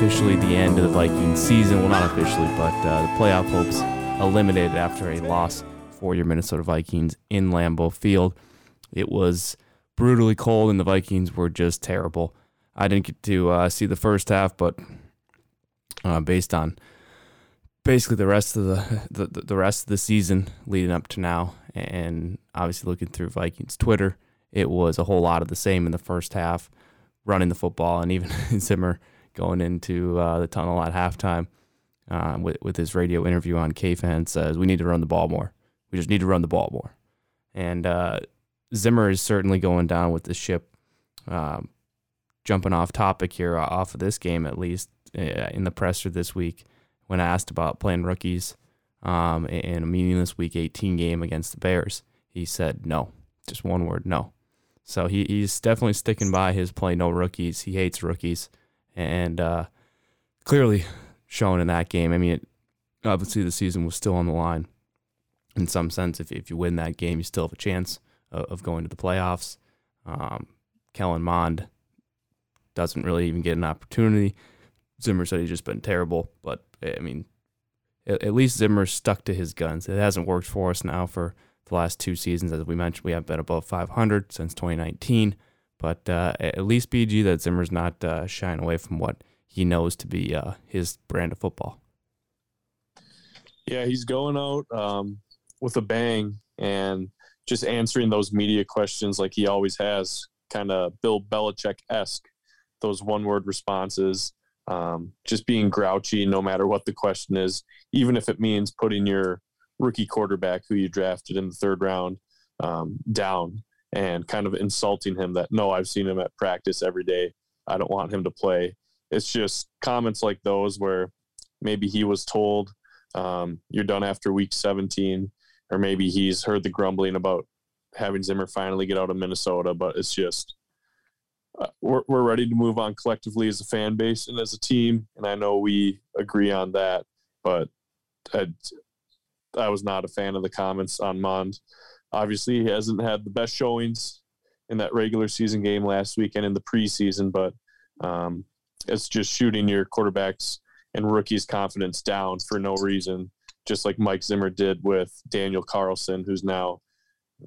officially the end of the Vikings season. Well, not officially, but uh, the playoff hopes eliminated after a loss for your Minnesota Vikings in Lambeau Field. It was brutally cold, and the Vikings were just terrible. I didn't get to uh, see the first half, but uh, based on basically the rest of the, the the rest of the season leading up to now, and obviously looking through Vikings Twitter, it was a whole lot of the same in the first half running the football, and even Zimmer going into uh, the tunnel at halftime uh, with with his radio interview on KFan says we need to run the ball more. We just need to run the ball more, and uh, Zimmer is certainly going down with the ship. Um, jumping off topic here, uh, off of this game at least uh, in the presser this week, when I asked about playing rookies um, in a meaningless Week 18 game against the Bears, he said no, just one word, no. So he, he's definitely sticking by his play no rookies. He hates rookies, and uh, clearly shown in that game. I mean, it, obviously the season was still on the line in some sense. If if you win that game, you still have a chance of, of going to the playoffs. Um, Kellen Mond doesn't really even get an opportunity. Zimmer said he's just been terrible, but I mean, at, at least Zimmer stuck to his guns. It hasn't worked for us now for the last two seasons. As we mentioned, we have been above 500 since 2019. But uh, at least BG that Zimmer's not uh, shying away from what he knows to be uh, his brand of football. Yeah, he's going out um, with a bang and just answering those media questions like he always has, kind of Bill Belichick esque. Those one word responses, um, just being grouchy no matter what the question is, even if it means putting your rookie quarterback who you drafted in the third round um, down and kind of insulting him that no, I've seen him at practice every day. I don't want him to play. It's just comments like those where maybe he was told um, you're done after week 17, or maybe he's heard the grumbling about having Zimmer finally get out of Minnesota. But it's just uh, we're we're ready to move on collectively as a fan base and as a team, and I know we agree on that. But I, I was not a fan of the comments on Mond. Obviously, he hasn't had the best showings in that regular season game last week and in the preseason, but um, it's just shooting your quarterbacks and rookies' confidence down for no reason, just like Mike Zimmer did with Daniel Carlson, who's now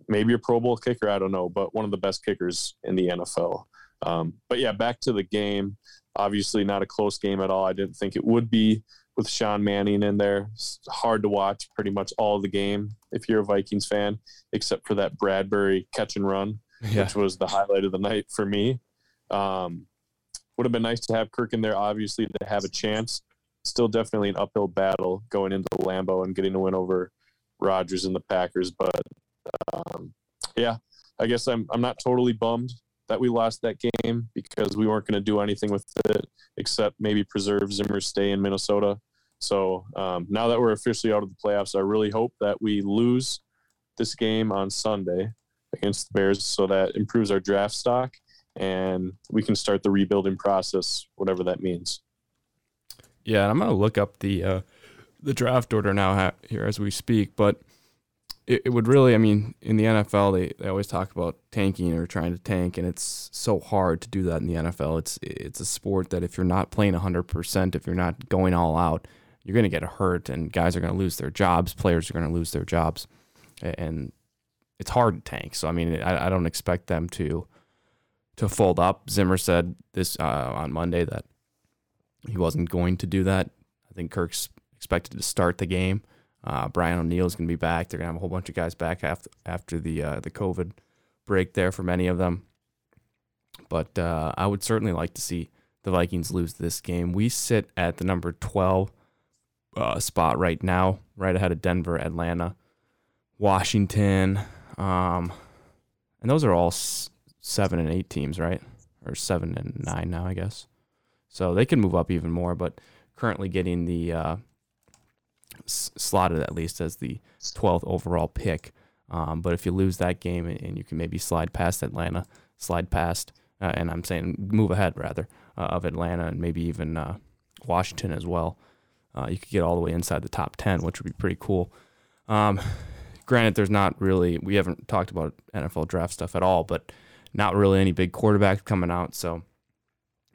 maybe a Pro Bowl kicker, I don't know, but one of the best kickers in the NFL. Um, but yeah, back to the game. Obviously, not a close game at all. I didn't think it would be with Sean Mannion in there. It's hard to watch pretty much all the game if you're a Vikings fan, except for that Bradbury catch and run, yeah. which was the highlight of the night for me. Um, would have been nice to have Kirk in there, obviously, to have a chance. Still, definitely an uphill battle going into Lambeau and getting a win over Rodgers and the Packers. But um, yeah, I guess I'm I'm not totally bummed that we lost that game because we weren't going to do anything with it except maybe preserve Zimmer's stay in Minnesota. So um, now that we're officially out of the playoffs, I really hope that we lose this game on Sunday against the Bears so that improves our draft stock and we can start the rebuilding process, whatever that means. Yeah, and I'm going to look up the uh, the draft order now here as we speak, but – it, it would really, I mean, in the NFL, they, they always talk about tanking or trying to tank, and it's so hard to do that in the NFL. It's it's a sport that if you're not playing 100%, if you're not going all out, you're going to get hurt, and guys are going to lose their jobs, players are going to lose their jobs, and it's hard to tank. So I mean, I, I don't expect them to to fold up. Zimmer said this uh, on Monday that he wasn't going to do that. I think Kirk's expected to start the game. Uh, Brian O'Neill is going to be back. They're going to have a whole bunch of guys back after after the uh, the COVID break there for many of them. But uh, I would certainly like to see the Vikings lose this game. We sit at the number 12 uh, spot right now, right ahead of Denver, Atlanta, Washington. Um, and those are all s- seven and eight teams, right? Or seven and nine now, I guess. So they can move up even more. But currently getting the uh, slotted at least as the 12th overall pick. Um, but if you lose that game and, and you can maybe slide past Atlanta, slide past, uh, and I'm saying move ahead rather uh, of Atlanta and maybe even uh, Washington as well, uh, you could get all the way inside the top 10, which would be pretty cool. Um, granted, there's not really, we haven't talked about NFL draft stuff at all, but not really any big quarterbacks coming out. So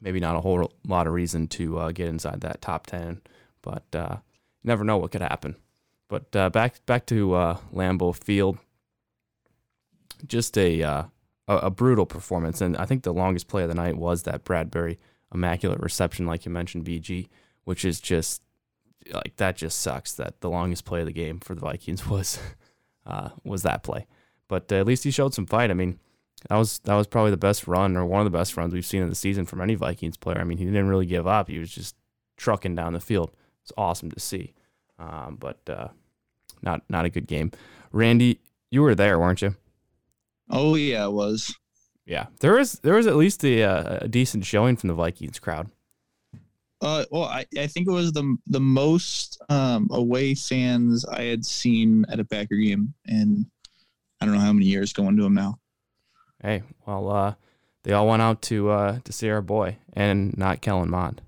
maybe not a whole lot of reason to uh, get inside that top 10, but uh, never know what could happen. But uh, back back to uh, Lambeau Field, just a, uh, a a brutal performance, and I think the longest play of the night was that Bradbury immaculate reception, like you mentioned, BG, which is just like that just sucks that the longest play of the game for the Vikings was uh, was that play. But uh, at least he showed some fight. I mean, that was that was probably the best run or one of the best runs we've seen in the season from any Vikings player. I mean, he didn't really give up. He was just trucking down the field. It's awesome to see. Um, but uh, not not a good game. Randy, you were there, weren't you? Oh yeah, it was. Yeah, there was there was at least a, uh, a decent showing from the Vikings crowd. Uh, well, I, I think it was the the most um, away fans I had seen at a Packer game in I don't know how many years going to them now. Hey, well, uh, they all went out to uh, to see our boy and not Kellen Mond.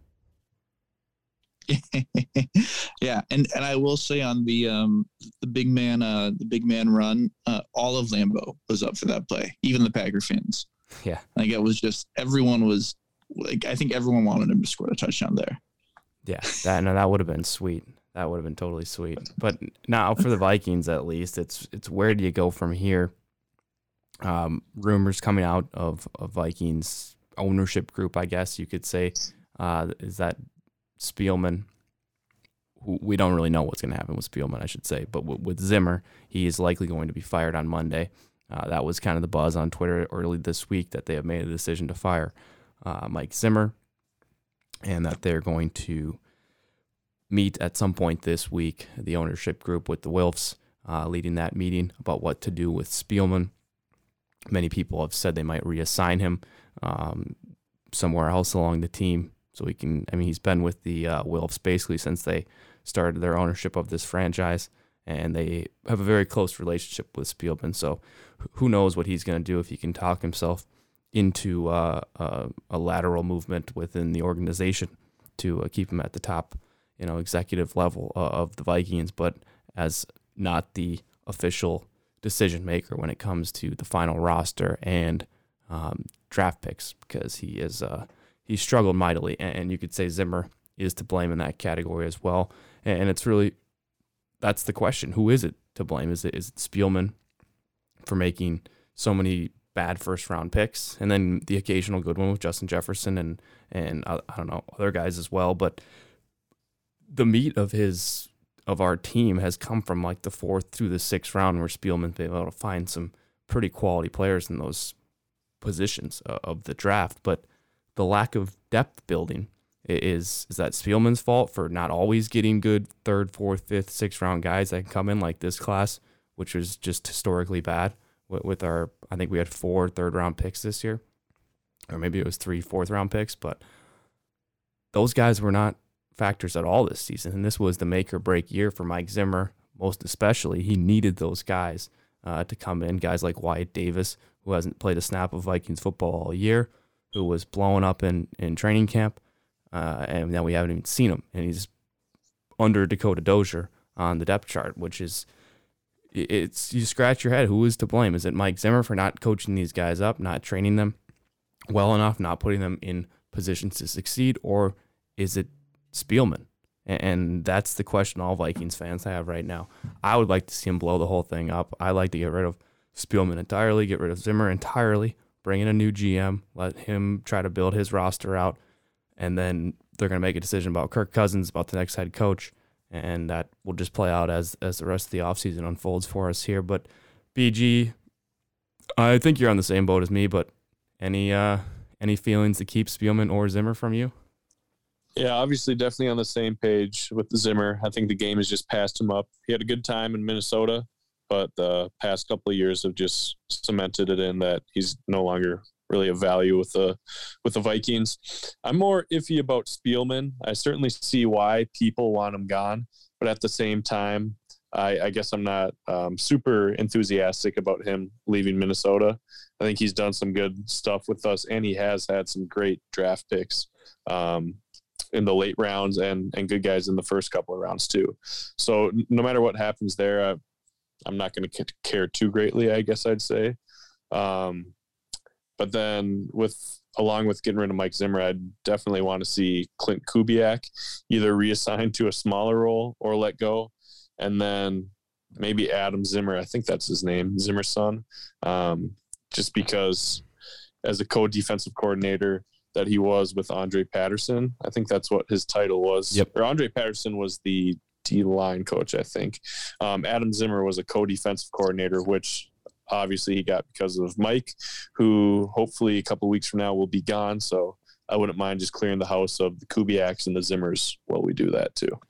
yeah, and and I will say on the um the big man uh the big man run, uh, all of Lambeau was up for that play, even the Packer fans. Yeah, like it was just everyone was like I think everyone wanted him to score a touchdown there. Yeah, that no, that would have been sweet. That would have been totally sweet. But now for the Vikings, at least, it's it's where do you go from here? Um, rumors coming out of, of Vikings ownership group, I guess you could say, uh, is that Spielman. We don't really know what's going to happen with Spielman, I should say, but with Zimmer, he is likely going to be fired on Monday. Uh, that was kind of the buzz on Twitter early this week that they have made a decision to fire uh, Mike Zimmer, and that they're going to meet at some point this week, the ownership group with the Wilfs uh, leading that meeting about what to do with Spielman. Many people have said they might reassign him um, somewhere else along the team. So he can, I mean, he's been with the uh, Wilfs basically since they started their ownership of this franchise, and they have a very close relationship with Spielman. So who knows what he's going to do if he can talk himself into uh, uh, a lateral movement within the organization to uh, keep him at the top, you know, executive level uh, of the Vikings, but as not the official decision maker when it comes to the final roster and um, draft picks, because he is uh, he struggled mightily, and you could say Zimmer is to blame in that category as well. And it's really that's the question: who is it to blame? Is it is it Spielman for making so many bad first round picks, and then the occasional good one with Justin Jefferson and and uh, I don't know other guys as well. But the meat of his of our team has come from like the fourth through the sixth round, where Spielman's been able to find some pretty quality players in those positions uh, of the draft. But the lack of depth building is is that Spielman's fault for not always getting good third, fourth, fifth, sixth round guys that can come in like this class, which was just historically bad with our I think we had four third round picks this year, or maybe it was three fourth round picks, but those guys were not factors at all this season, and this was the make or break year for Mike Zimmer. Most especially, he needed those guys uh, to come in. Guys like Wyatt Davis, who hasn't played a snap of Vikings football all year, who was blowing up in in training camp, uh, and now we haven't even seen him, and he's under Dakota Dozier on the depth chart, which is it's you scratch your head. Who is to blame? Is it Mike Zimmer for not coaching these guys up, not training them well enough, not putting them in positions to succeed, or is it Spielman? And that's the question all Vikings fans have right now. I would like to see him blow the whole thing up. I like to get rid of Spielman entirely, get rid of Zimmer entirely, bring in a new GM, let him try to build his roster out, and then they're going to make a decision about Kirk Cousins, about the next head coach and that will just play out as as the rest of the offseason unfolds for us here. But BG, I think you're on the same boat as me. But any uh, any feelings to keep Spielman or Zimmer from you? Yeah, obviously, definitely on the same page with Zimmer. I think the game has just passed him up. He had a good time in Minnesota, but the past couple of years have just cemented it in that he's no longer really a value with the with the Vikings. I'm more iffy about Spielman. I certainly see why people want him gone, but at the same time, I, I guess I'm not um, super enthusiastic about him leaving Minnesota. I think he's done some good stuff with us, and he has had some great draft picks um, in the late rounds and and good guys in the first couple of rounds too. So no matter what happens there, I'm not going to care too greatly. I guess I'd say. Um, but then with along with getting rid of Mike Zimmer, I'd definitely want to see Clint Kubiak either reassigned to a smaller role or let go and then maybe Adam Zimmer. I think that's his name, Zimmer's son. Um, just because as a co-defensive coordinator that he was with Andre Patterson, I think that's what his title was. Yep. Or Andre Patterson was the D line coach, I think. Um, Adam Zimmer was a co-defensive coordinator, which obviously he got because of Mike, who hopefully a couple weeks from now will be gone. So I wouldn't mind just clearing the house of the Kubiaks and the Zimmers while we do that too.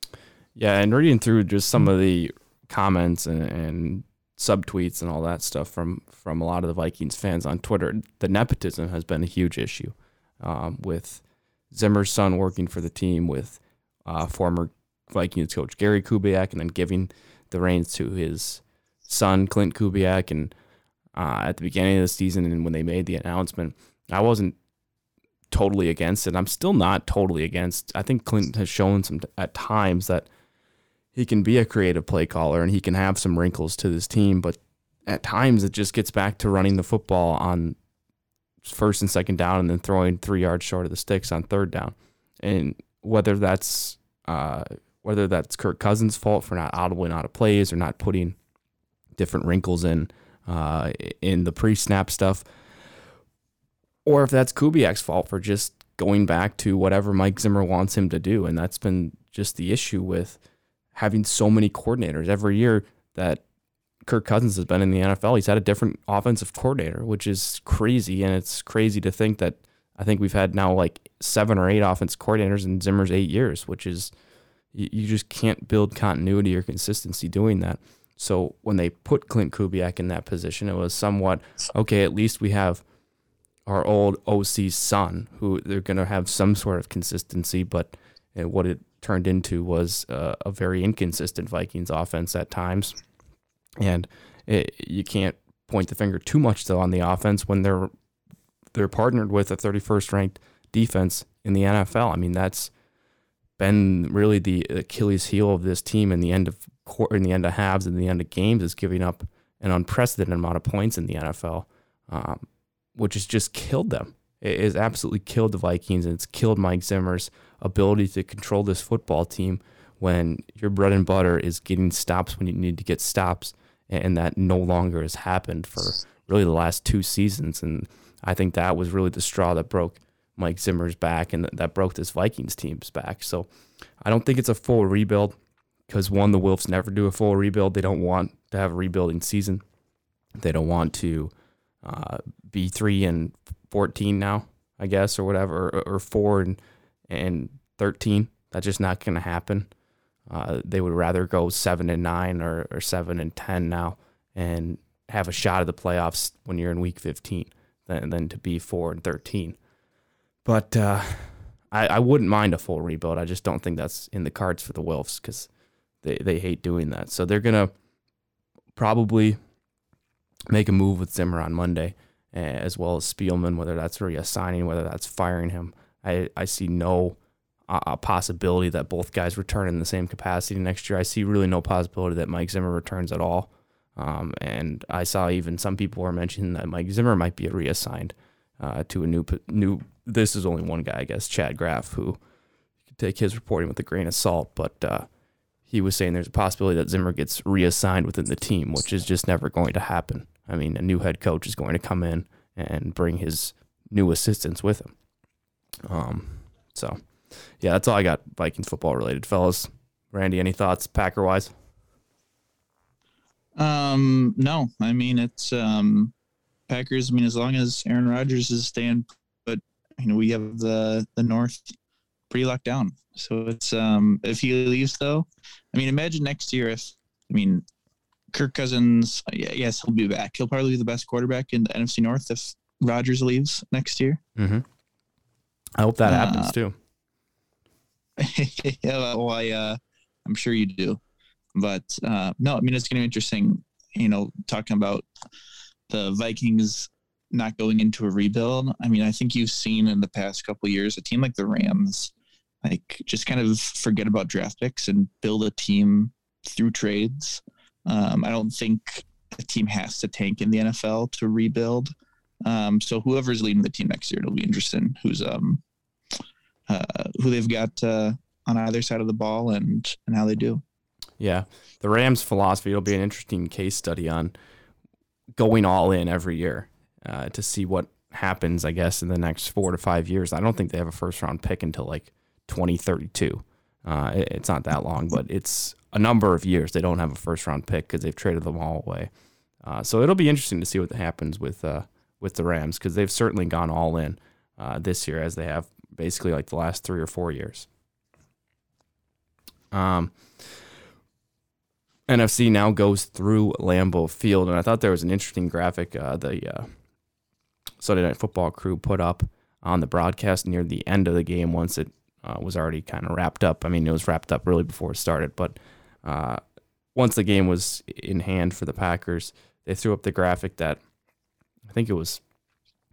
Yeah, and reading through just some of the comments and, and subtweets and all that stuff from from a lot of the Vikings fans on Twitter, the nepotism has been a huge issue um, with Zimmer's son working for the team, with uh, former Vikings coach Gary Kubiak, and then giving the reins to his son Clint Kubiak. And uh, at the beginning of the season, and when they made the announcement, I wasn't totally against it. I'm still not totally against. I think Clint has shown some at times that he can be a creative play caller and he can have some wrinkles to this team, but at times it just gets back to running the football on first and second down and then throwing three yards short of the sticks on third down. And whether that's uh, whether that's Kirk Cousins' fault for not audibling out of plays or not putting different wrinkles in uh, in the pre-snap stuff, or if that's Kubiak's fault for just going back to whatever Mike Zimmer wants him to do, and that's been just the issue with having so many coordinators every year that Kirk Cousins has been in the NFL. He's had a different offensive coordinator, which is crazy. And it's crazy to think that I think we've had now like seven or eight offense coordinators in Zimmer's eight years, which is you, just can't build continuity or consistency doing that. So when they put Clint Kubiak in that position, it was somewhat okay. At least we have our old OC's son, who they're going to have some sort of consistency. But uh, what it turned into was uh, a very inconsistent Vikings offense at times, and it, you can't point the finger too much though on the offense when they're they're partnered with a 31st ranked defense in the NFL. I mean that's been really the Achilles heel of this team in the end of in the end of halves and the end of games is giving up an unprecedented amount of points in the NFL, um, which has just killed them. It has absolutely killed the Vikings and it's killed Mike Zimmer's ability to control this football team when your bread and butter is getting stops when you need to get stops, and that no longer has happened for really the last two seasons. And I think that was really the straw that broke Mike Zimmer's back and that broke this Vikings team's back. So I don't think it's a full rebuild because one, the Wilfs never do a full rebuild. They don't want to have a rebuilding season. They don't want to uh, be three and fourteen now, I guess, or whatever, or, or four and and 13. That's just not going to happen. Uh, they would rather go seven and nine or, or seven and 10 now and have a shot at the playoffs when you're in week 15 than, than to be four and 13. But uh, I, I wouldn't mind a full rebuild. I just don't think that's in the cards for the Wilfs because they, they hate doing that. So they're going to probably make a move with Zimmer on Monday, as well as Spielman, whether that's reassigning, whether that's firing him. I, I see no uh, possibility that both guys return in the same capacity next year. I see really no possibility that Mike Zimmer returns at all. Um, and I saw even some people were mentioning that Mike Zimmer might be reassigned uh, to a new new. This is only one guy, I guess, Chad Graff, who could take his reporting with a grain of salt, but uh, he was saying there's a possibility that Zimmer gets reassigned within the team, which is just never going to happen. I mean, a new head coach is going to come in and bring his new assistants with him. Um, so, yeah, that's all I got Vikings football related, fellas. Randy, any thoughts Packer wise? Um, no, I mean it's um, Packers. I mean, as long as Aaron Rodgers is staying, but you know we have the the North pretty locked down. So it's um, if he leaves though, I mean, imagine next year if I mean Kirk Cousins. Yes, he'll be back. He'll probably be the best quarterback in the NFC North if Rodgers leaves next year. Mm-hmm. I hope that Uh, happens too. yeah, well, I, uh, I'm sure you do. But uh, no, I mean, it's going to be interesting, you know, talking about the Vikings not going into a rebuild. I mean, I think you've seen in the past couple years a team like the Rams, like just kind of forget about draft picks and build a team through trades. Um, I don't think a team has to tank in the NFL to rebuild. Um, so whoever's leading the team next year, it'll be interesting who's um, uh, who they've got uh, on either side of the ball and and how they do. Yeah, the Rams' philosophy will be an interesting case study on going all in every year uh, to see what happens. I guess in the next four to five years. I don't think they have a first round pick until like 2032. Uh, it- it's not that long, but it's a number of years they don't have a first round pick because they've traded them all away. Uh, so it'll be interesting to see what happens with uh, with the Rams because they've certainly gone all in uh, this year as they have basically like the last three or four years. Um, NFC now goes through Lambeau Field, and I thought there was an interesting graphic uh, the uh, Sunday Night Football crew put up on the broadcast near the end of the game once it uh, was already kind of wrapped up. I mean, it was wrapped up really before it started, but uh, once the game was in hand for the Packers, they threw up the graphic that I think it was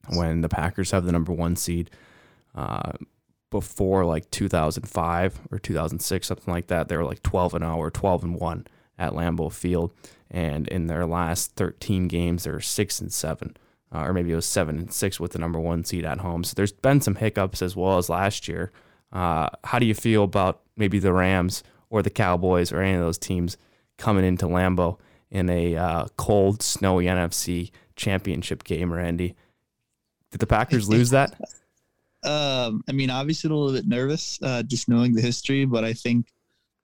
when the Packers have the number one seed uh, before like 2005 or 2006, something like that. They were like 12 and 0 or 12 and 1 at Lambeau Field, and in their last 13 games, they're six and seven, uh, or maybe it was seven and six with the number one seed at home. So there's been some hiccups as well as last year. Uh, how do you feel about maybe the Rams or the Cowboys or any of those teams coming into Lambeau in a uh, cold, snowy NFC championship game, Randy? Did the Packers lose that? Um, I mean, obviously a little bit nervous, uh, just knowing the history, but I think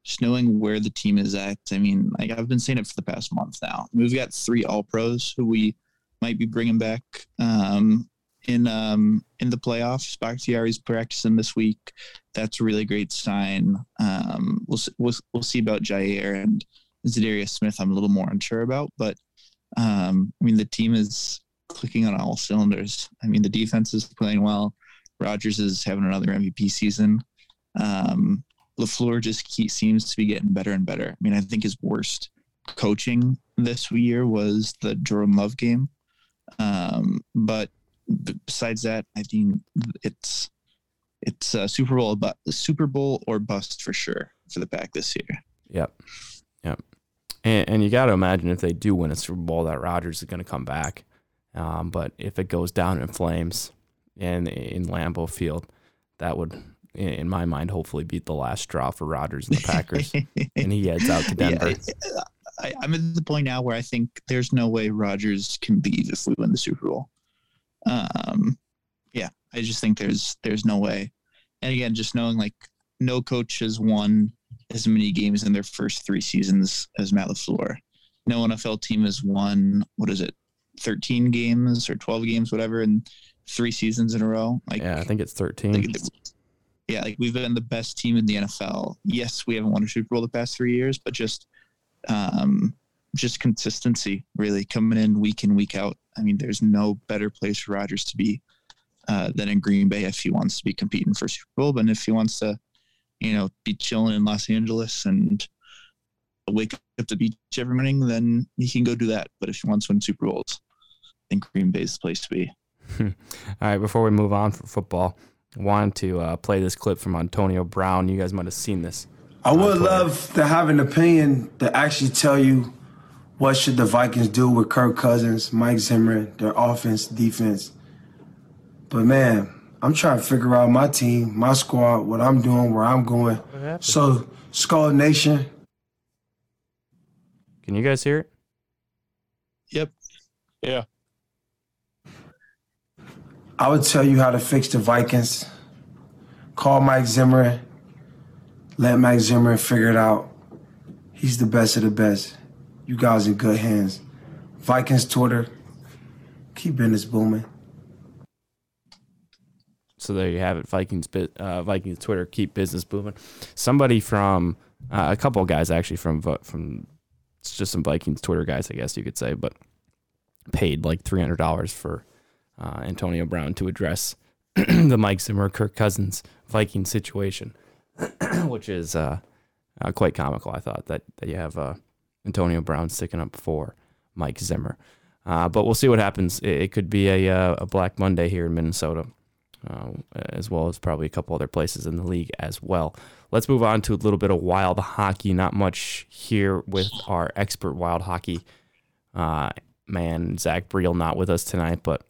just knowing where the team is at. I mean, like I've been saying it for the past month now. We've got three All Pros who we might be bringing back um, in um, in the playoffs. Bakhtiari's practicing this week. That's a really great sign. Um, we'll, we'll we'll see about Jaire and Za'Darius Smith. I'm a little more unsure about, but um, I mean the team is clicking on all cylinders. I mean the defense is playing well. Rodgers is having another MVP season. Um, LaFleur just keep, seems to be getting better and better. I mean, I think his worst coaching this year was the Jordan Love game. Um, but besides that, I think it's it's Super Bowl, but Super Bowl or bust for sure for the pack this year. Yep. Yep. And, and you got to imagine if they do win a Super Bowl, that Rodgers is going to come back. Um, but if it goes down in flames in in Lambeau Field, that would, in, my mind, hopefully beat the last straw for Rodgers and the Packers, and he heads out to Denver. Yeah, I, I'm at the point now where I think there's no way Rodgers can we win the Super Bowl. Um, yeah, I just think there's there's no way. And again, just knowing like no coach has won as many games in their first three seasons as Matt LaFleur. No NFL team has won what is it, 13 games or 12 games, whatever, in three seasons in a row. Like yeah, I think it's 13. like, yeah, like we've been the best team in the NFL. Yes, we haven't won a Super Bowl the past three years, but just um, just consistency, really coming in week in week out. I mean, there's no better place for Rodgers to be uh, than in Green Bay if he wants to be competing for Super Bowl. But if he wants to, you know, be chilling in Los Angeles and wake up the beach every morning, then he can go do that. But if he wants to win Super Bowls, I think Green is the place to be. All right, before we move on for football, wanted to uh, play this clip from Antonio Brown. You guys might have seen this. I would Twitter. love to have an opinion to actually tell you what should the Vikings do with Kirk Cousins, Mike Zimmer, their offense, defense. But man, I'm trying to figure out my team, my squad, what I'm doing, where I'm going. So, Skull Nation, Can you guys hear it? Yep. Yeah. I would tell you how to fix the Vikings. Call Mike Zimmer. Let Mike Zimmer figure it out. He's the best of the best. You guys in good hands. Vikings Twitter. Keep business booming. So there you have it. Vikings, uh, Vikings Twitter keep business booming. Somebody from uh, a couple guys actually from from it's just some Vikings Twitter guys, I guess you could say, but paid like three hundred dollars for uh, Antonio Brown to address the Mike Zimmer, Kirk Cousins Viking situation, which is uh, uh, quite comical. I thought that, that you have uh, Antonio Brown sticking up for Mike Zimmer. Uh, but we'll see what happens. It, it could be a, uh, a Black Monday here in Minnesota, as well as probably a couple other places in the league as well. Let's move on to a little bit of wild hockey. Not much here with our expert wild hockey man, Zach Briel, not with us tonight, but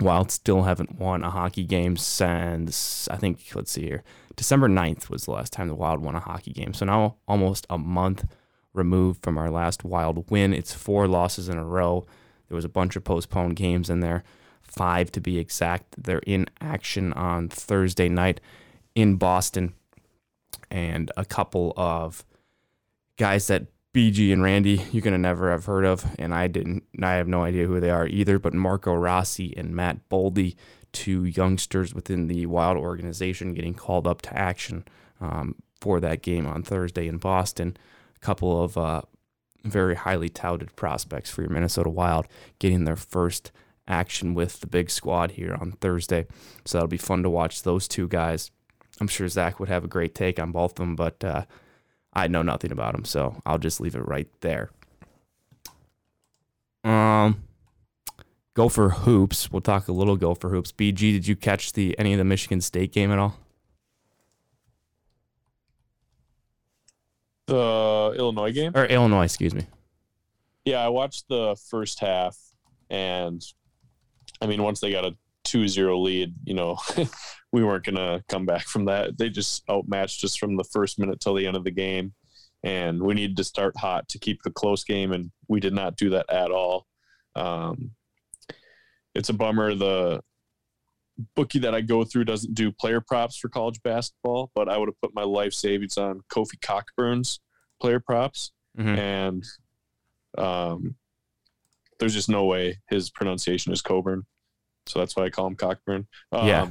Wild still haven't won a hockey game since, I think, let's see here, December 9th was the last time the Wild won a hockey game. So now almost a month removed from our last Wild win. It's four losses in a row. There was a bunch of postponed games in there, five to be exact. They're in action on Thursday night in Boston, and a couple of guys that BG and Randy you're gonna never have heard of, and I didn't. I have no idea who they are either. But Marco Rossi and Matt Boldy, two youngsters within the Wild organization, getting called up to action um, for that game on Thursday in Boston. A couple of uh, very highly touted prospects for your Minnesota Wild getting their first action with the big squad here on Thursday. So that'll be fun to watch those two guys. I'm sure Zach would have a great take on both of them, but uh, I know nothing about them, so I'll just leave it right there. Um, Gopher hoops. We'll talk a little Gopher hoops. BG, did you catch the any of the Michigan State game at all? The Illinois game? Or Illinois, excuse me. Yeah, I watched the first half, and I mean, once they got a 2-0 lead, you know, we weren't going to come back from that. They just outmatched us from the first minute till the end of the game. And we needed to start hot to keep the close game, and we did not do that at all. Um, it's a bummer. The bookie that I go through doesn't do player props for college basketball, but I would have put my life savings on Kofi Cockburn's player props. Mhm. And um, there's just no way his pronunciation is Coburn. So that's why I call him Cockburn. Um, Yeah.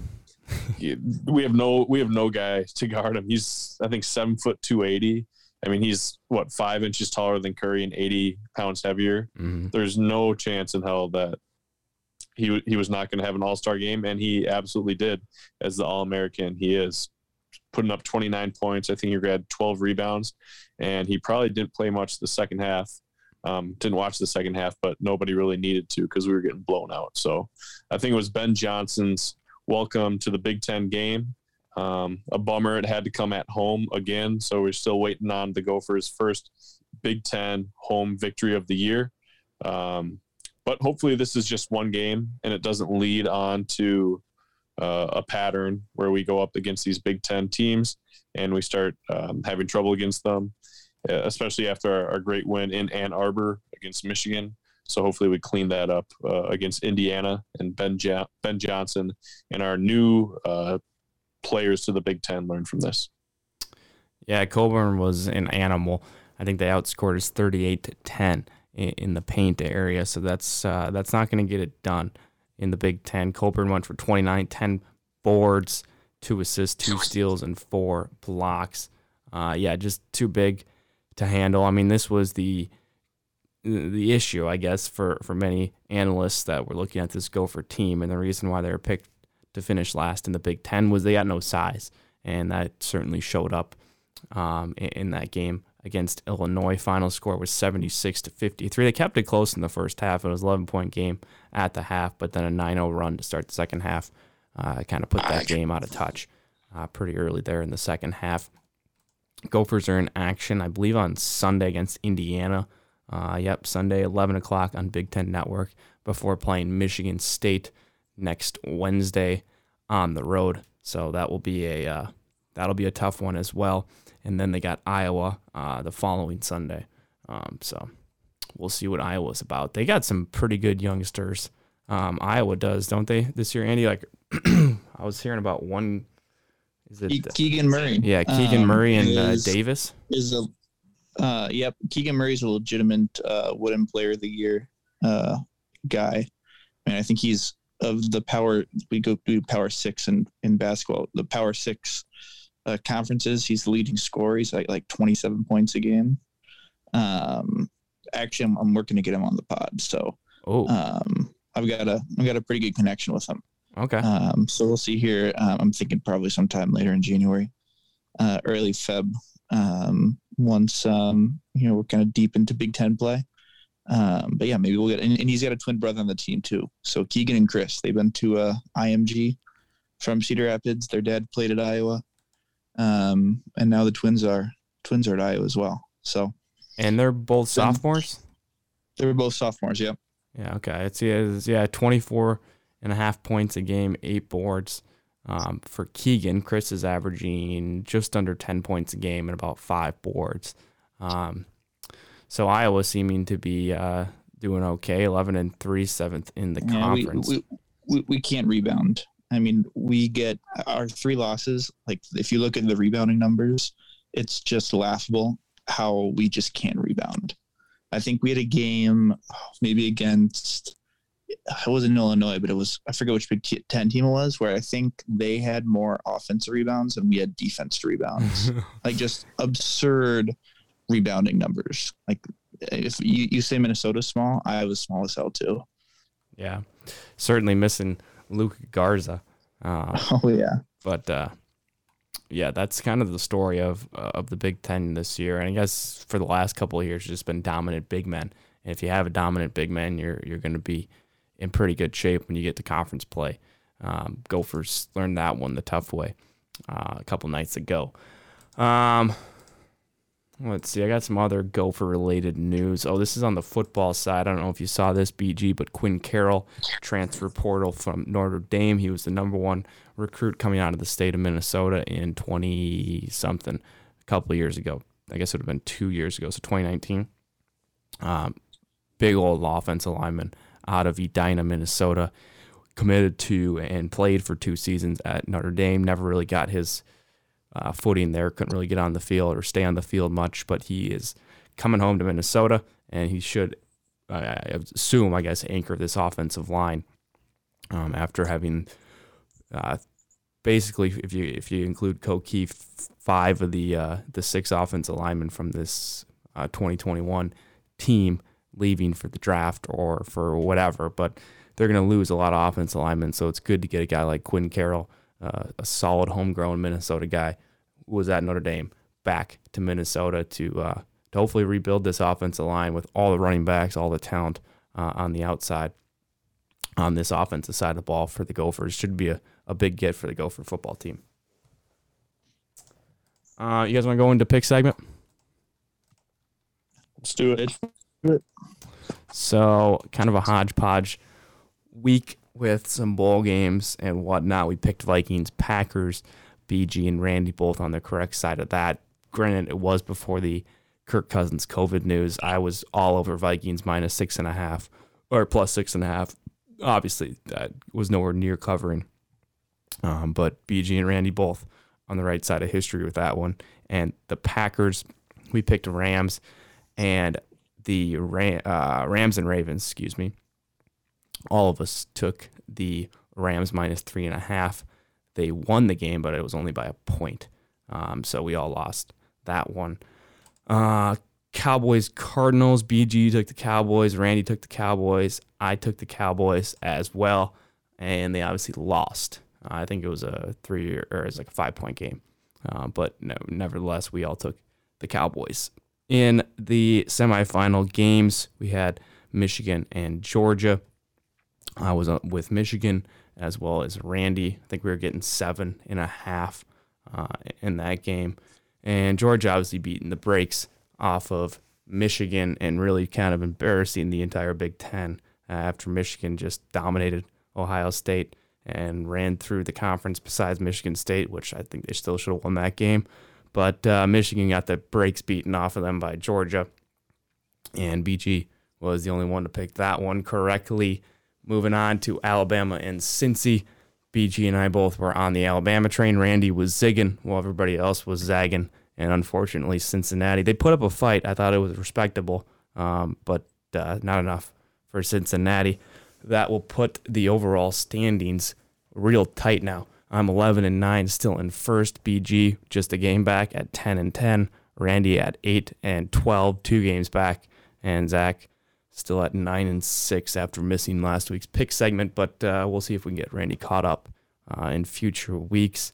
we have no we have no guy to guard him. He's I think seven foot two eighty. I mean he's what five inches taller than Curry and eighty pounds heavier. hmm There's no chance in hell that he he was not going to have an All Star game, and he absolutely did as the All American he is, putting up 29 points. I think he had 12 rebounds, and he probably didn't play much the second half. Um, didn't watch the second half, but nobody really needed to because we were getting blown out. So I think it was Ben Johnson's welcome to the Big Ten game. Um, a bummer it had to come at home again, so we're still waiting on the Gophers' first Big Ten home victory of the year. Um, but hopefully, this is just one game and it doesn't lead on to uh, a pattern where we go up against these Big Ten teams and we start um, having trouble against them, especially after our, great win in Ann Arbor against Michigan. So hopefully, we clean that up uh, against Indiana and Ben ja- Ben Johnson and our new uh, players to the Big Ten learn from this. Yeah, Cockburn was an animal. I think they outscored us 38 to 10 in, the paint area, so that's uh, that's not going to get it done in the Big Ten. Cockburn went for 29, 10 boards, two assists, two steals, and four blocks. Uh, yeah, just too big to handle. I mean, this was the the issue, I guess, for, for many analysts that were looking at this Gopher team, and the reason why they were picked to finish last in the Big Ten was they got no size, and that certainly showed up um, in, in that game against Illinois. Final score was 76 to 53. They kept it close in the first half. It was an 11 point game at the half, but then a 9 0 run to start the second half uh, kind of put that game out of touch uh, pretty early there in the second half. Gophers are in action, I believe, on Sunday against Indiana. Uh, yep, Sunday, 11 o'clock on Big Ten Network before playing Michigan State next Wednesday on the road. So that will be a uh, that'll be a tough one as well. And then they got Iowa uh, the following Sunday. Um, so we'll see what Iowa's about. They got some pretty good youngsters. Um, Iowa does, don't they, this year, Andy? Like I was hearing about one. Is it? Ke- Keegan Murray. Yeah, Keegan um, Murray and uh, Davis. is a uh yep keegan murray's a legitimate uh wooden player of the year uh guy and i think he's of the power we go do power six in in basketball the power six uh, conferences he's the leading scorer he's like like 27 points a game um actually i'm, I'm working to get him on the pod so Oh, um I've got a I've got a pretty good connection with him. Okay. Um, so we'll see here. Um, I'm thinking probably sometime later in January, uh, early Feb. Um, once um, you know we're kind of deep into Big Ten play. Um, but yeah, maybe we'll get. And, and he's got a twin brother on the team too. So Keegan and Kris, they've been to uh, IMG from Cedar Rapids. Their dad played at Iowa, um, and now the twins are twins are at Iowa as well. So and they're both sophomores. they were both sophomores. Yep. Yeah. Okay. It's yeah, it's, yeah, 24 and a half points a game, eight boards. Um, for Keegan, Kris is averaging just under 10 points a game and about five boards. Um, so Iowa seeming to be uh, doing okay, 11 and three, seventh in the Yeah, conference. we, we, we, can't rebound. I mean, we get our three losses. Like, if you look at the rebounding numbers, it's just laughable how we just can't rebound. I think we had a game, maybe against, it wasn't in Illinois, but it was, I forget which Big Ten team it was, where I think they had more offensive rebounds than we had defensive rebounds. like, just absurd rebounding numbers. Like, if you, you say Minnesota's small, I was small as hell too. yeah. Certainly missing Luka Garza. Uh, Oh, yeah. but uh, yeah, that's kind of the story of uh, of the Big Ten this year. And I guess for the last couple of years, just been dominant big men. And if you have a dominant big man, you're you're going to be in pretty good shape when you get to conference play. Um, Gophers learned that one the tough way uh, a couple nights ago. Um, let's see. I got some other Gopher related news. Oh, this is on the football side. I don't know if you saw this, BG, but Quinn Carroll transfer portal from Notre Dame. He was the number one recruit coming out of the state of Minnesota in 20 something, a couple years ago. I guess it would have been two years ago, so 2019. Um, big old offensive lineman out of Edina, Minnesota, committed to and played for two seasons at Notre Dame. Never really got his uh, footing there, couldn't really get on the field or stay on the field much, but he is coming home to Minnesota, and he should, I assume, I guess, anchor this offensive line um, after having uh, basically, if you if you include Kokeef, five of the uh, the six offensive linemen from this uh, 2021 team leaving for the draft or for whatever, but they're going to lose a lot of offensive linemen. So it's good to get a guy like Quinn Carroll, uh, a solid homegrown Minnesota guy who was at Notre Dame, back to Minnesota to uh, to hopefully rebuild this offensive line with all the running backs, all the talent uh, on the outside on this offensive side of the ball for the Gophers. Should be a, a big get for the Gopher football team. Uh, you guys want to go into pick segment? Let's do it. So, kind of a hodgepodge week with some bowl games and whatnot. We picked Vikings, Packers, BG, and Randy both on the correct side of that. Granted, it was before the Kirk Cousins COVID news. I was all over Vikings minus six and a half or plus six and a half. Obviously, that was nowhere near covering. Um, but BG and Randy both on the right side of history with that one. And the Packers, we picked Rams and the Ram, uh, Rams and Ravens, excuse me. All of us took the Rams minus three and a half. They won the game, but it was only by a point. Um, so we all lost that one. Uh, Cowboys, Cardinals. BG took the Cowboys. Randy took the Cowboys. I took the Cowboys as well, and they obviously lost. Uh, I think it was a three or it was like a five point game, uh, but no, nevertheless, we all took the Cowboys. In the semifinal games, we had Michigan and Georgia. I was uh, with Michigan as well as Randy. I think we were getting seven and a half uh, in that game. And Georgia obviously beating the brakes off of Michigan and really kind of embarrassing the entire Big Ten after Michigan just dominated Ohio State and ran through the conference besides Michigan State, which I think they still should have won that game. But uh, Michigan got the brakes beaten off of them by Georgia. And BG was the only one to pick that one correctly. Moving on to Alabama and Cincy. BG and I both were on the Alabama train. Randy was zigging while everybody else was zagging. And unfortunately, Cincinnati, they put up a fight. I thought it was respectable, um, but uh, not enough for Cincinnati. That will put the overall standings real tight now. I'm 11 and 9, still in first. BG just a game back at 10 and 10. Randy at 8 and 12, two games back. And Zach still at nine and six after missing last week's pick segment, but uh, we'll see if we can get Randy caught up uh, in future weeks.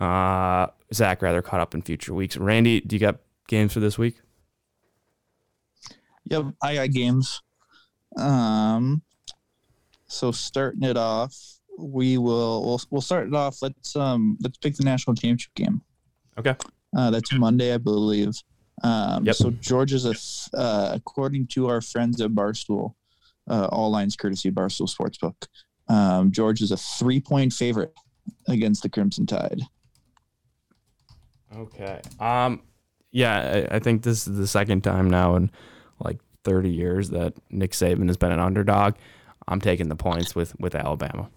Uh, Zach, rather, caught up in future weeks. Randy, do you got games for this week? Yep, I got games. Um, so starting it off, we will we'll, we'll start it off. Let's um let's pick the national championship game. Okay. Uh, that's Monday, I believe. Um, Yep. So Georgia's a uh, according to our friends at Barstool, uh, all lines courtesy of Barstool Sportsbook. Um, is a three point favorite against the Crimson Tide. Okay. Um, yeah, I, I think this is the second time now in like 30 years that Nick Saban has been an underdog. I'm taking the points with with Alabama.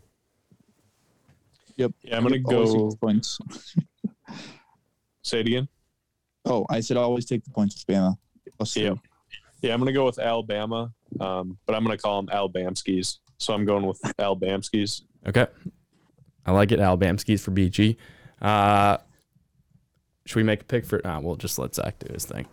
Yep. Yeah, I'm gonna Always go. points. Say it again. Oh, I said always take the points with Bama. Plus Yeah. two. Yeah, I'm gonna go with Alabama, um, but I'm gonna call them Alabamskis. So I'm going with Alabamskis. Okay. I like it. Alabama skis for BG. Uh, should we make a pick for? Ah, we'll just let Zach do his thing.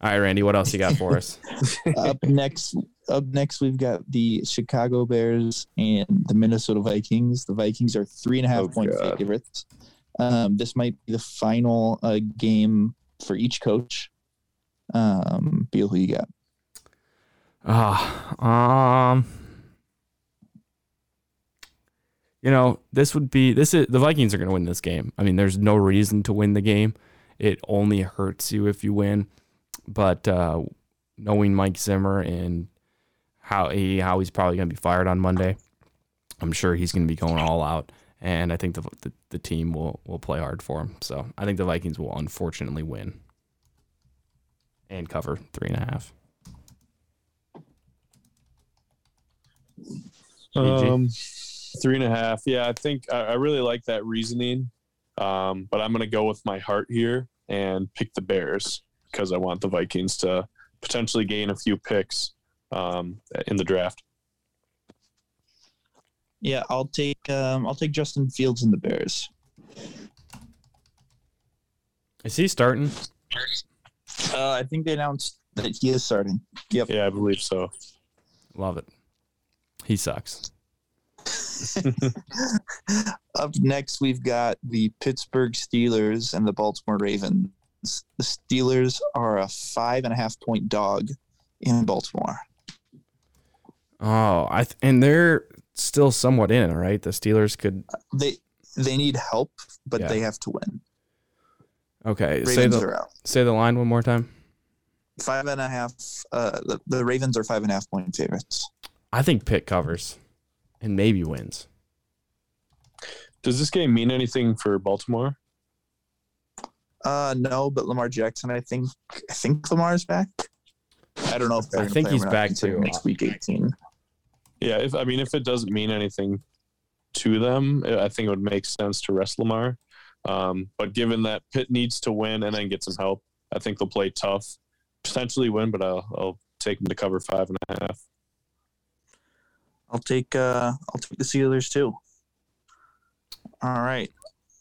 All right, Randy, what else you got for us? up next up next we've got the chicago bears and the minnesota vikings the vikings are three and a half Oh, point God. favorites um, this might be the final uh, game for each coach um, Beal, who you got Ah, um, you know, this would be this is the Vikings are going to win this game. I mean, there's no reason to win the game. It only hurts you if you win. But uh, knowing Mike Zimmer and how he how he's probably going to be fired on Monday, I'm sure he's going to be going all out. And I think the, the the team will will play hard for him. So I think the Vikings will unfortunately win and cover three and a half. Um, three and a half. Yeah, I think I, I really like that reasoning. Um, but I'm gonna go with my heart here and pick the Bears because I want the Vikings to potentially gain a few picks um, in the draft. yeah i'll take um, i'll take justin fields and the bears Is he starting? uh, i think they announced that he is starting yep Yeah, I believe so. Love it. He sucks. Up next, we've got the Pittsburgh Steelers and the Baltimore Ravens. The Steelers are a five and a half point dog in Baltimore. Oh, I th- and they're still somewhat in right? The Steelers could. They they need help, but Yeah. they have to win. Okay, say the are out. say the line one more time. Five and a half. Uh, the, the Ravens are five and a half point favorites. I think Pitt covers, and maybe wins. Does this game mean anything for Baltimore? Uh, no, but Lamar Jackson. I think I think Lamar's back. I don't know if I think he's back too. Next week, eighteen. Yeah, if I mean if it doesn't mean anything to them, I think it would make sense to rest Lamar. Um, but given that Pitt needs to win and then get some help, I think they'll play tough, potentially win, but I'll, I'll take them to cover five and a half. I'll take uh I'll take the Steelers too. All right.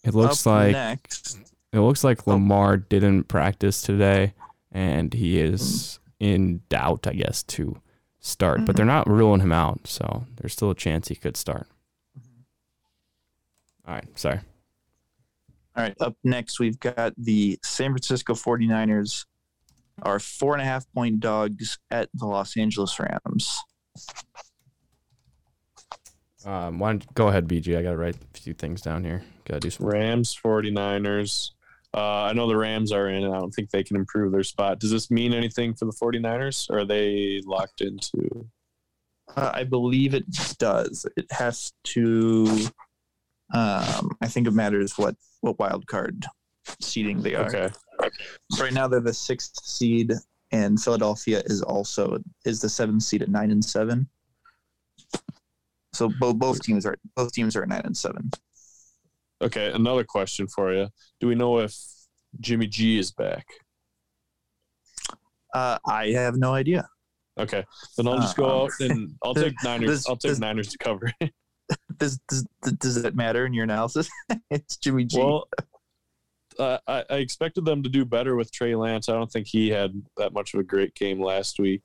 It looks Up like next. it looks like Oh. Lamar didn't practice today, and he is in doubt, I guess, to start. But they're not ruling him out, so there's still a chance he could start. All right, sorry. All right. Up next, we've got the San Francisco 49ers are four and a half point dogs at the Los Angeles Rams. Um, why don't, go ahead, BG. I gotta write a few things down here. Gotta do some. Rams, 49ers. Uh, I know the Rams are in, and I don't think they can improve their spot. Does this mean anything for the 49ers? Or are they locked into? Uh, I believe it does. It has to. Um, I think it matters what what wild card seeding they are. Okay. Right now, they're the sixth seed, and Philadelphia is also is the seventh seed at nine and seven. So both both teams are both teams are at nine and seven. Okay. Another question for you. Do we know if Jimmy G is back? Uh, I have no idea. Okay. Then I'll just go Uh, out and I'll take Niners. this- I'll take this- Niners to cover. Does does, does it matter in your analysis? it's Jimmy G. Well, uh, I, I expected them to do better with Trey Lance. I don't think he had that much of a great game last week.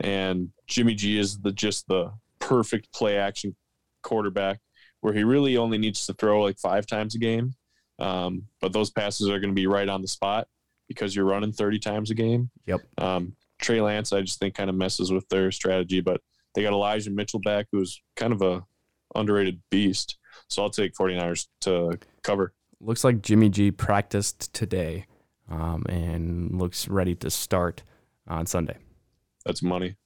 and Jimmy G is the just the perfect play action quarterback where he really only needs to throw like five times a game, um, but those passes are going to be right on the spot because you're running 30 times a game. Yep. Um, Trey Lance, I just think kind of messes with their strategy, but they got Elijah Mitchell back, who's kind of a underrated beast. So I'll take 49ers to cover. Looks like Jimmy G practiced today um, and looks ready to start on Sunday. That's money.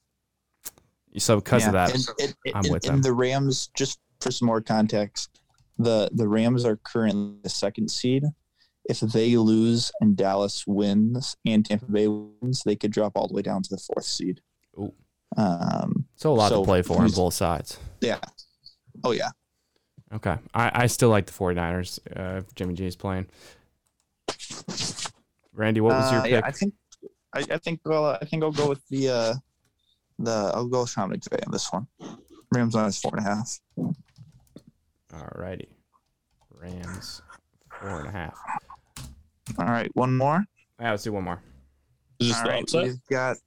So because of that, and, and- I'm and- with and them. the Rams, just for some more context, the the Rams are currently the second seed. If they lose and Dallas wins and Tampa Bay wins, they could drop all the way down to the fourth seed. Ooh. Um, so a lot so to play for on both sides. yeah. Oh yeah. Okay. I, I still like the 49ers uh, if Jimmy G is playing. Randy, what was your Uh, pick? yeah, I think I, I think well I think I'll go with the uh the I'll go with Sean McVay on this one. Rams minus four and a half. All righty. Rams, four and a half. All right, one more. Yeah, let's do one more. Is this All the right, upset? we've got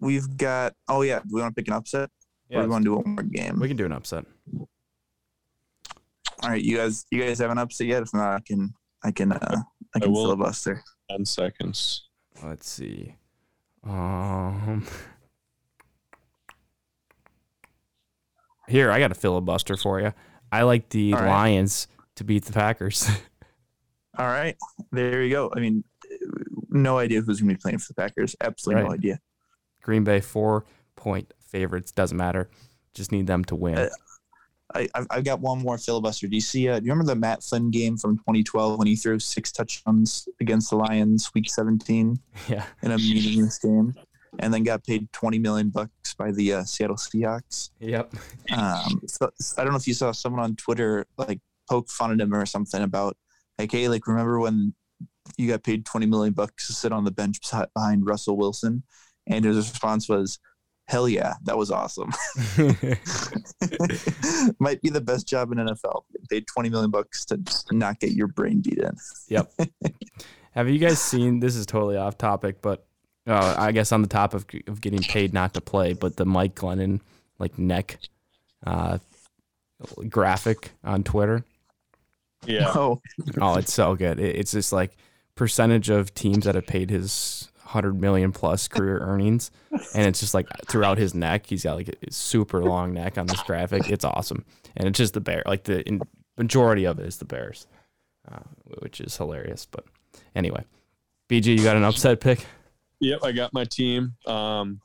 we've got oh yeah, do we want to pick an upset? Yeah, or do we want to do one more game? we can do an upset. All right, you guys you guys have an upset yet? If not, I can I can uh I can will. filibuster. 10 seconds. Let's see. Um, here, I got a filibuster for you. I like the right. Lions to beat the Packers. All right, there you go. I mean, no idea who's gonna be playing for the Packers. Absolutely no Right. idea. Green Bay, four point favorites. Doesn't matter. Just need them to win. Uh, I, I've, I've got one more filibuster. Do you see? Uh, do you remember the Matt Flynn game from 2012 when he threw six touchdowns against the Lions, Week 17, yeah. in a meaningless game, and then got paid 20 million bucks by the uh, Seattle Seahawks? Yep. Um, so, I don't know if you saw someone on Twitter like poke fun at him or something about like, hey, like remember when you got paid 20 million bucks to sit on the bench behind Russell Wilson? And his response was, "Hell yeah, that was awesome." Might be the best job in NFL. Paid 20 million bucks to not get your brain beat in. Yep. Have you guys seen? This is totally off topic, but uh, I guess on the top of, of getting paid not to play, but the Mike Glennon like neck uh, graphic on Twitter. Yeah. Oh, Oh, it's so good. It, it's just like percentage of teams that have paid his hundred million plus career earnings, and it's just like throughout his neck, he's got like a super long neck on this graphic. It's awesome, and it's just the bear. Like the in, majority of it is the Bears, uh, which is hilarious. But anyway, BG, you got an upset pick? Yep, I got my team. Um,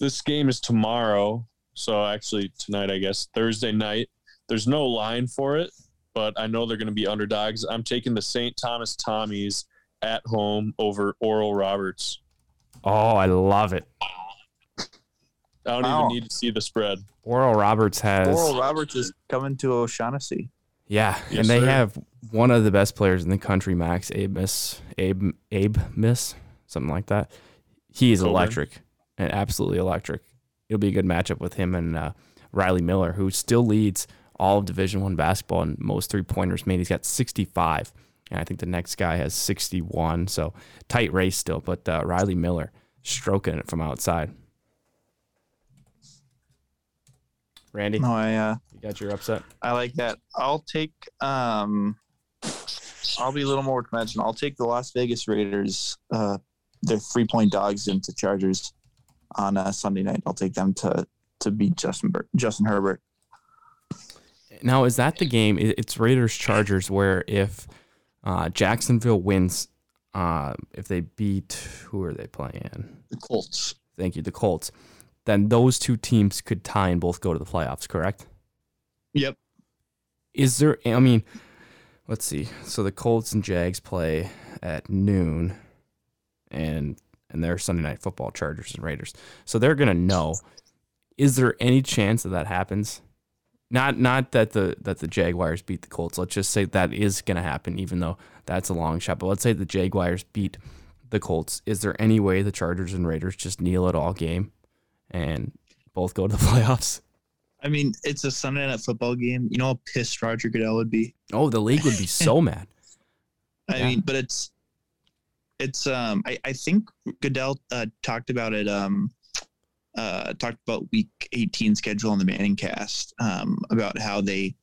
this game is tomorrow, so actually tonight, I guess Thursday night. There's no line for it, but I know they're going to be underdogs. I'm taking the St. Thomas Tommies at home over Oral Roberts. Oh, I love it. I don't Wow. even need to see the spread. Oral Roberts has Oral Roberts is coming to O'Shaughnessy. Yeah, Yes, and they sir. have one of the best players in the country, Max Abmas, Abe Abe Miss, something like that. He is Coburn. electric and absolutely electric. It'll be a good matchup with him and uh, Riley Miller, who still leads all of Division One basketball in most three pointers made. He's got 65, and I think the next guy has 61. So tight race still, but uh, Riley Miller stroking it from outside. Randy, No, I uh, you got your upset. I like that. I'll take. Um, I'll be a little more conventional. I'll take the Las Vegas Raiders. Uh, they're three point dogs into Chargers on uh, Sunday night. I'll take them to to beat Justin Bur- Justin Herbert. Now, is that the game? It's Raiders Chargers, where if uh, Jacksonville wins, uh, if they beat who are they playing? The Colts. Thank you, the Colts. Then those two teams could tie and both go to the playoffs. Correct? Yep. Is there? I mean, let's see. So the Colts and Jags play at noon, and and they're Sunday night football. Chargers and Raiders. So they're gonna know. Is there any chance that that happens? Not not that the that the Jaguars beat the Colts. Let's just say that is gonna happen, even though that's a long shot. But let's say the Jaguars beat the Colts. Is there any way the Chargers and Raiders just kneel at all game, and both go to the playoffs? I mean, it's a Sunday night football game. You know how pissed Roger Goodell would be. Oh, the league would be so mad. I Yeah. mean, but it's it's um I, I think Goodell uh, talked about it um uh, talked about Week 18 schedule on the ManningCast um, about how they,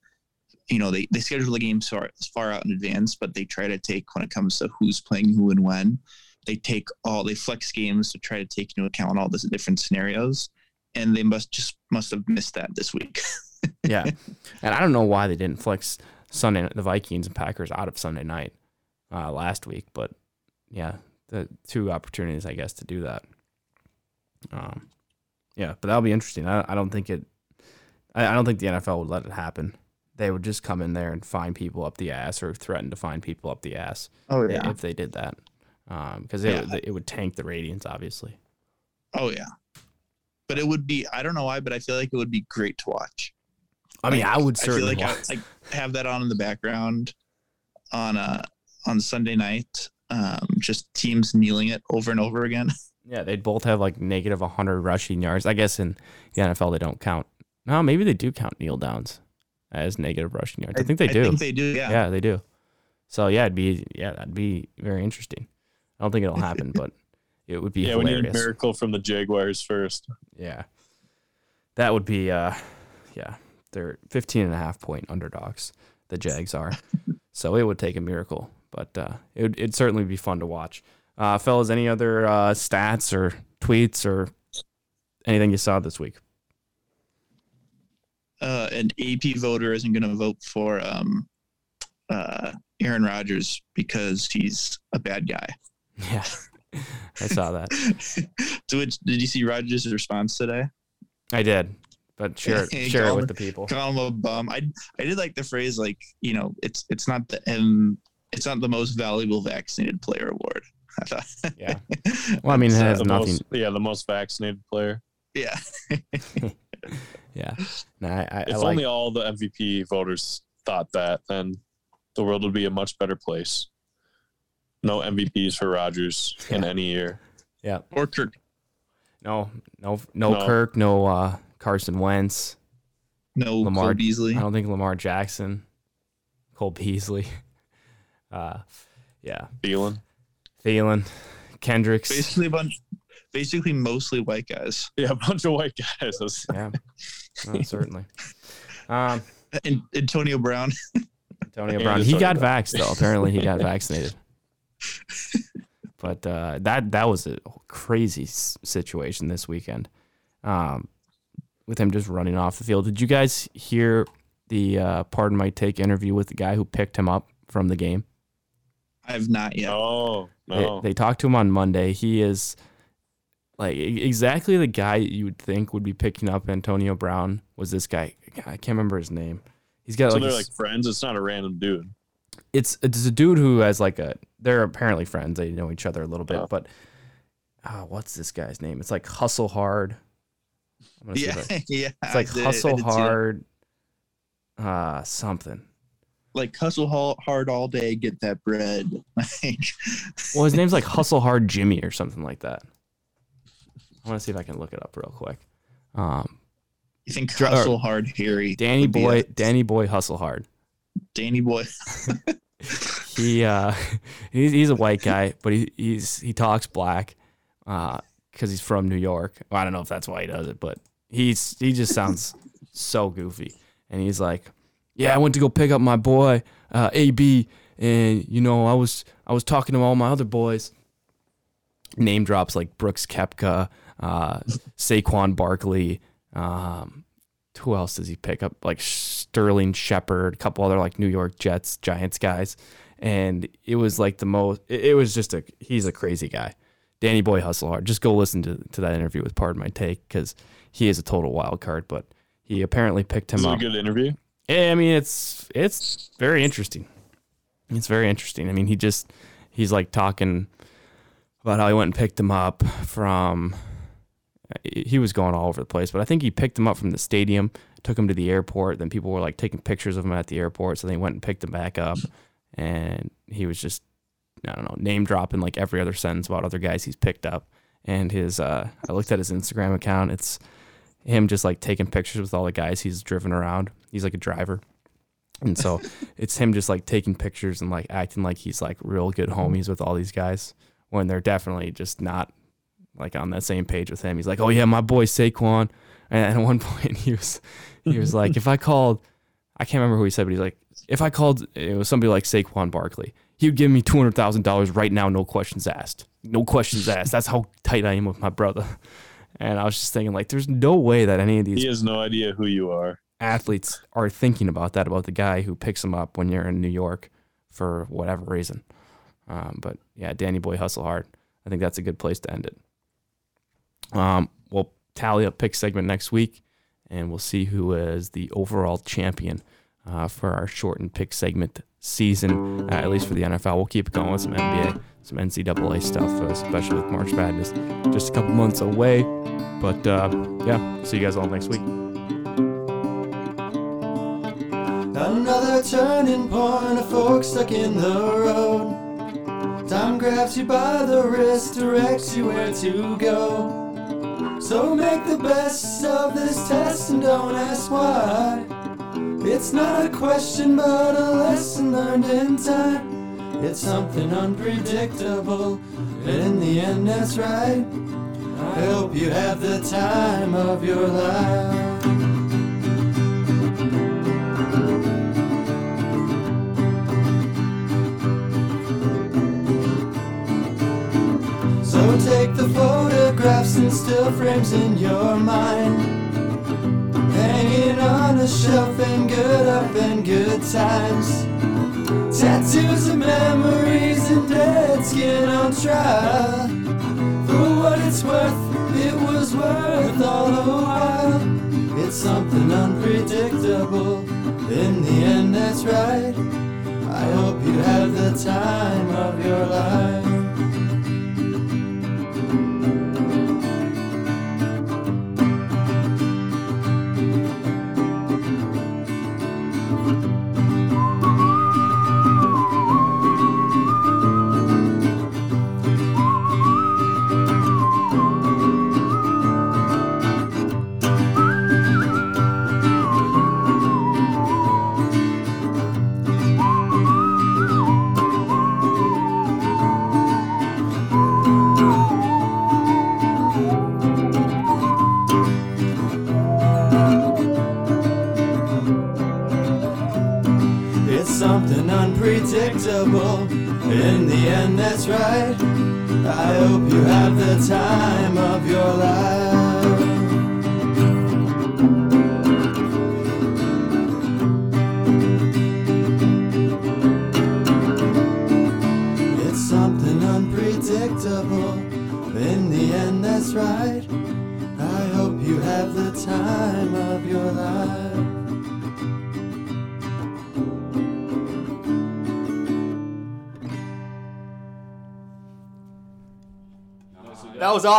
you know, they they schedule the games far far out in advance, but they try to take when it comes to who's playing who and when. They take all they flex games to try to take into account all the different scenarios, and they must just must have missed that this week. yeah, and I don't know why they didn't flex Sunday the Vikings and Packers out of Sunday night uh, last week, but yeah, the two opportunities I guess to do that. Um, yeah, but that'll be interesting. I, I don't think it. I, I don't think the NFL would let it happen. They would just come in there and find people up the ass or threaten to find people up the ass. Oh yeah. if they did that, because um, it, Yeah. it would tank the ratings, obviously. Oh yeah, but it would be I don't know why, but I feel like it would be great to watch. I mean, I would I feel certainly. like I like have that on in the background on uh on Sunday night. Um, just teams kneeling it over and over again. Yeah, they'd both have like negative 100 rushing yards. I guess in the NFL they don't count. No, maybe they do count kneel downs as negative rushing yards. I, think they do. I think they do. Yeah. yeah. they do. So yeah, it'd be yeah, that'd be very interesting. I don't think it'll happen, but it would be Yeah, we need a miracle from the Jaguars first. Yeah. That would be uh yeah, they're 15 and a half point underdogs. The Jags are. so it would take a miracle, but uh it would it'd certainly be fun to watch. Uh fellas, any other uh stats or tweets or anything you saw this week? Uh, an AP voter isn't going to vote for um, uh, Aaron Rodgers because he's a bad guy. Yeah. I saw that. to which did you see Rodgers' response today? I did. But share Hey, it share it with the people. Call him a bum. I I did like the phrase like you know it's it's not the um it's not the most valuable vaccinated player award. Yeah. Well, I mean, it has nothing. most, yeah, the most vaccinated player. yeah. Yeah. No, I, I, I If like, only all the MVP voters thought that, then the world would be a much better place. No MVPs for Rodgers in any year. yeah. Or Kirk. No, no, no, No. Kirk, no uh, Carson Wentz. No Lamar- Cole Beasley. I don't think Lamar Jackson, Cole Beasley. Uh, yeah, Thielen. Thielen, Kendricks. Basically a bunch. Basically mostly white guys. Yeah, a bunch of white guys. Yeah, no, certainly. Um, And Antonio Brown. Antonio Brown. He got about- vaxxed though. Apparently, he got vaccinated. But uh, that that was a crazy s- situation this weekend, um, with him just running off the field. Did you guys hear the uh, pardon my take interview with the guy who picked him up from the game? I have not yet. Oh, They, no. they talked to him on Monday. He is like exactly the guy you would think would be picking up Antonio Brown. Was this guy? I can't remember his name. He's got so like, they're a like friends. It's not a random dude. it's it's a dude who has like a. They're apparently friends. They know each other a little bit, Oh. but uh, what's this guy's name? It's like Hustle Hard. I'm gonna see Yeah, yeah. it's like I Hustle did see. Hard. Uh, something. Like hustle hard, all day, get that bread. Like, Well, his name's like Hustle Hard Jimmy or something like that. I want to see if I can look it up real quick. Um, you think hustle hard, Harry? Danny Boy, Danny Boy Hustle Hard. Danny Boy. he uh he's, he's a white guy but he he's he talks black uh because he's from new york well, i don't know if that's why he does it but he's he just sounds so goofy and he's like yeah i went to go pick up my boy uh ab and you know i was i was talking to all my other boys name drops like brooks koepka uh saquon barkley um who else does he pick up? Like Sterling Shepard, a couple other like New York Jets, Giants guys. And it was like the most, it, it was just a, he's a crazy guy. Danny Boy Hustle Hard. Just go listen to, to that interview with Pardon My Take because he is a total wild card, but he apparently picked him Is it a up. good interview? Yeah, I mean, it's it's very interesting. It's very interesting. I mean, he just he's like talking about how he went and picked him up from. He was going all over the place, but I think he picked him up from the stadium, took him to the airport. Then people were like taking pictures of him at the airport, so they went and picked him back up, and he was just I don't know name dropping like every other sentence about other guys he's picked up. And his uh, I looked at his Instagram account. It's him just like taking pictures with all the guys he's driven around. He's like a driver. And so it's him just like taking pictures and like acting like he's like real good homies with all these guys when they're definitely just not like on that same page with him. He's like, "Oh yeah, my boy Saquon." And at one point, he was he was like, "If I called, I can't remember who he said, but he's like, if I called, it was somebody like Saquon Barkley, he would give me two hundred thousand dollars right now, no questions asked, no questions asked. That's how tight I am with my brother." And I was just thinking, like, there's no way that any of these He has no idea who you are. athletes are thinking about that about the guy who picks them up when you're in New York for whatever reason. Um, but yeah, Danny Boy hustle hard. I think that's a good place to end it. Um, we'll tally up pick segment next week, and we'll see who is the overall champion uh, for our shortened pick segment season, uh, at least for the NFL. We'll keep going with some NBA, some NCAA stuff, uh, especially with March Madness just a couple months away. But uh, yeah, see you guys all next week. Another turning point, a fork stuck in the road. Time grabs you by the wrist, directs you where to go. So make the best of this test and don't ask why. It's not a question, but a lesson learned in time. It's something unpredictable, but in the end, that's right. I hope you have the time of your life. So take the photographs and still frames in your mind. Hanging on a shelf and good up and good times. Tattoos of memories and dead skin on trial. For what it's worth, it was worth all the while. It's something unpredictable. In the end, that's right. I hope you have the time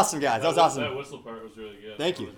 awesome, guys. That was awesome. That whistle part was really good. Thank you.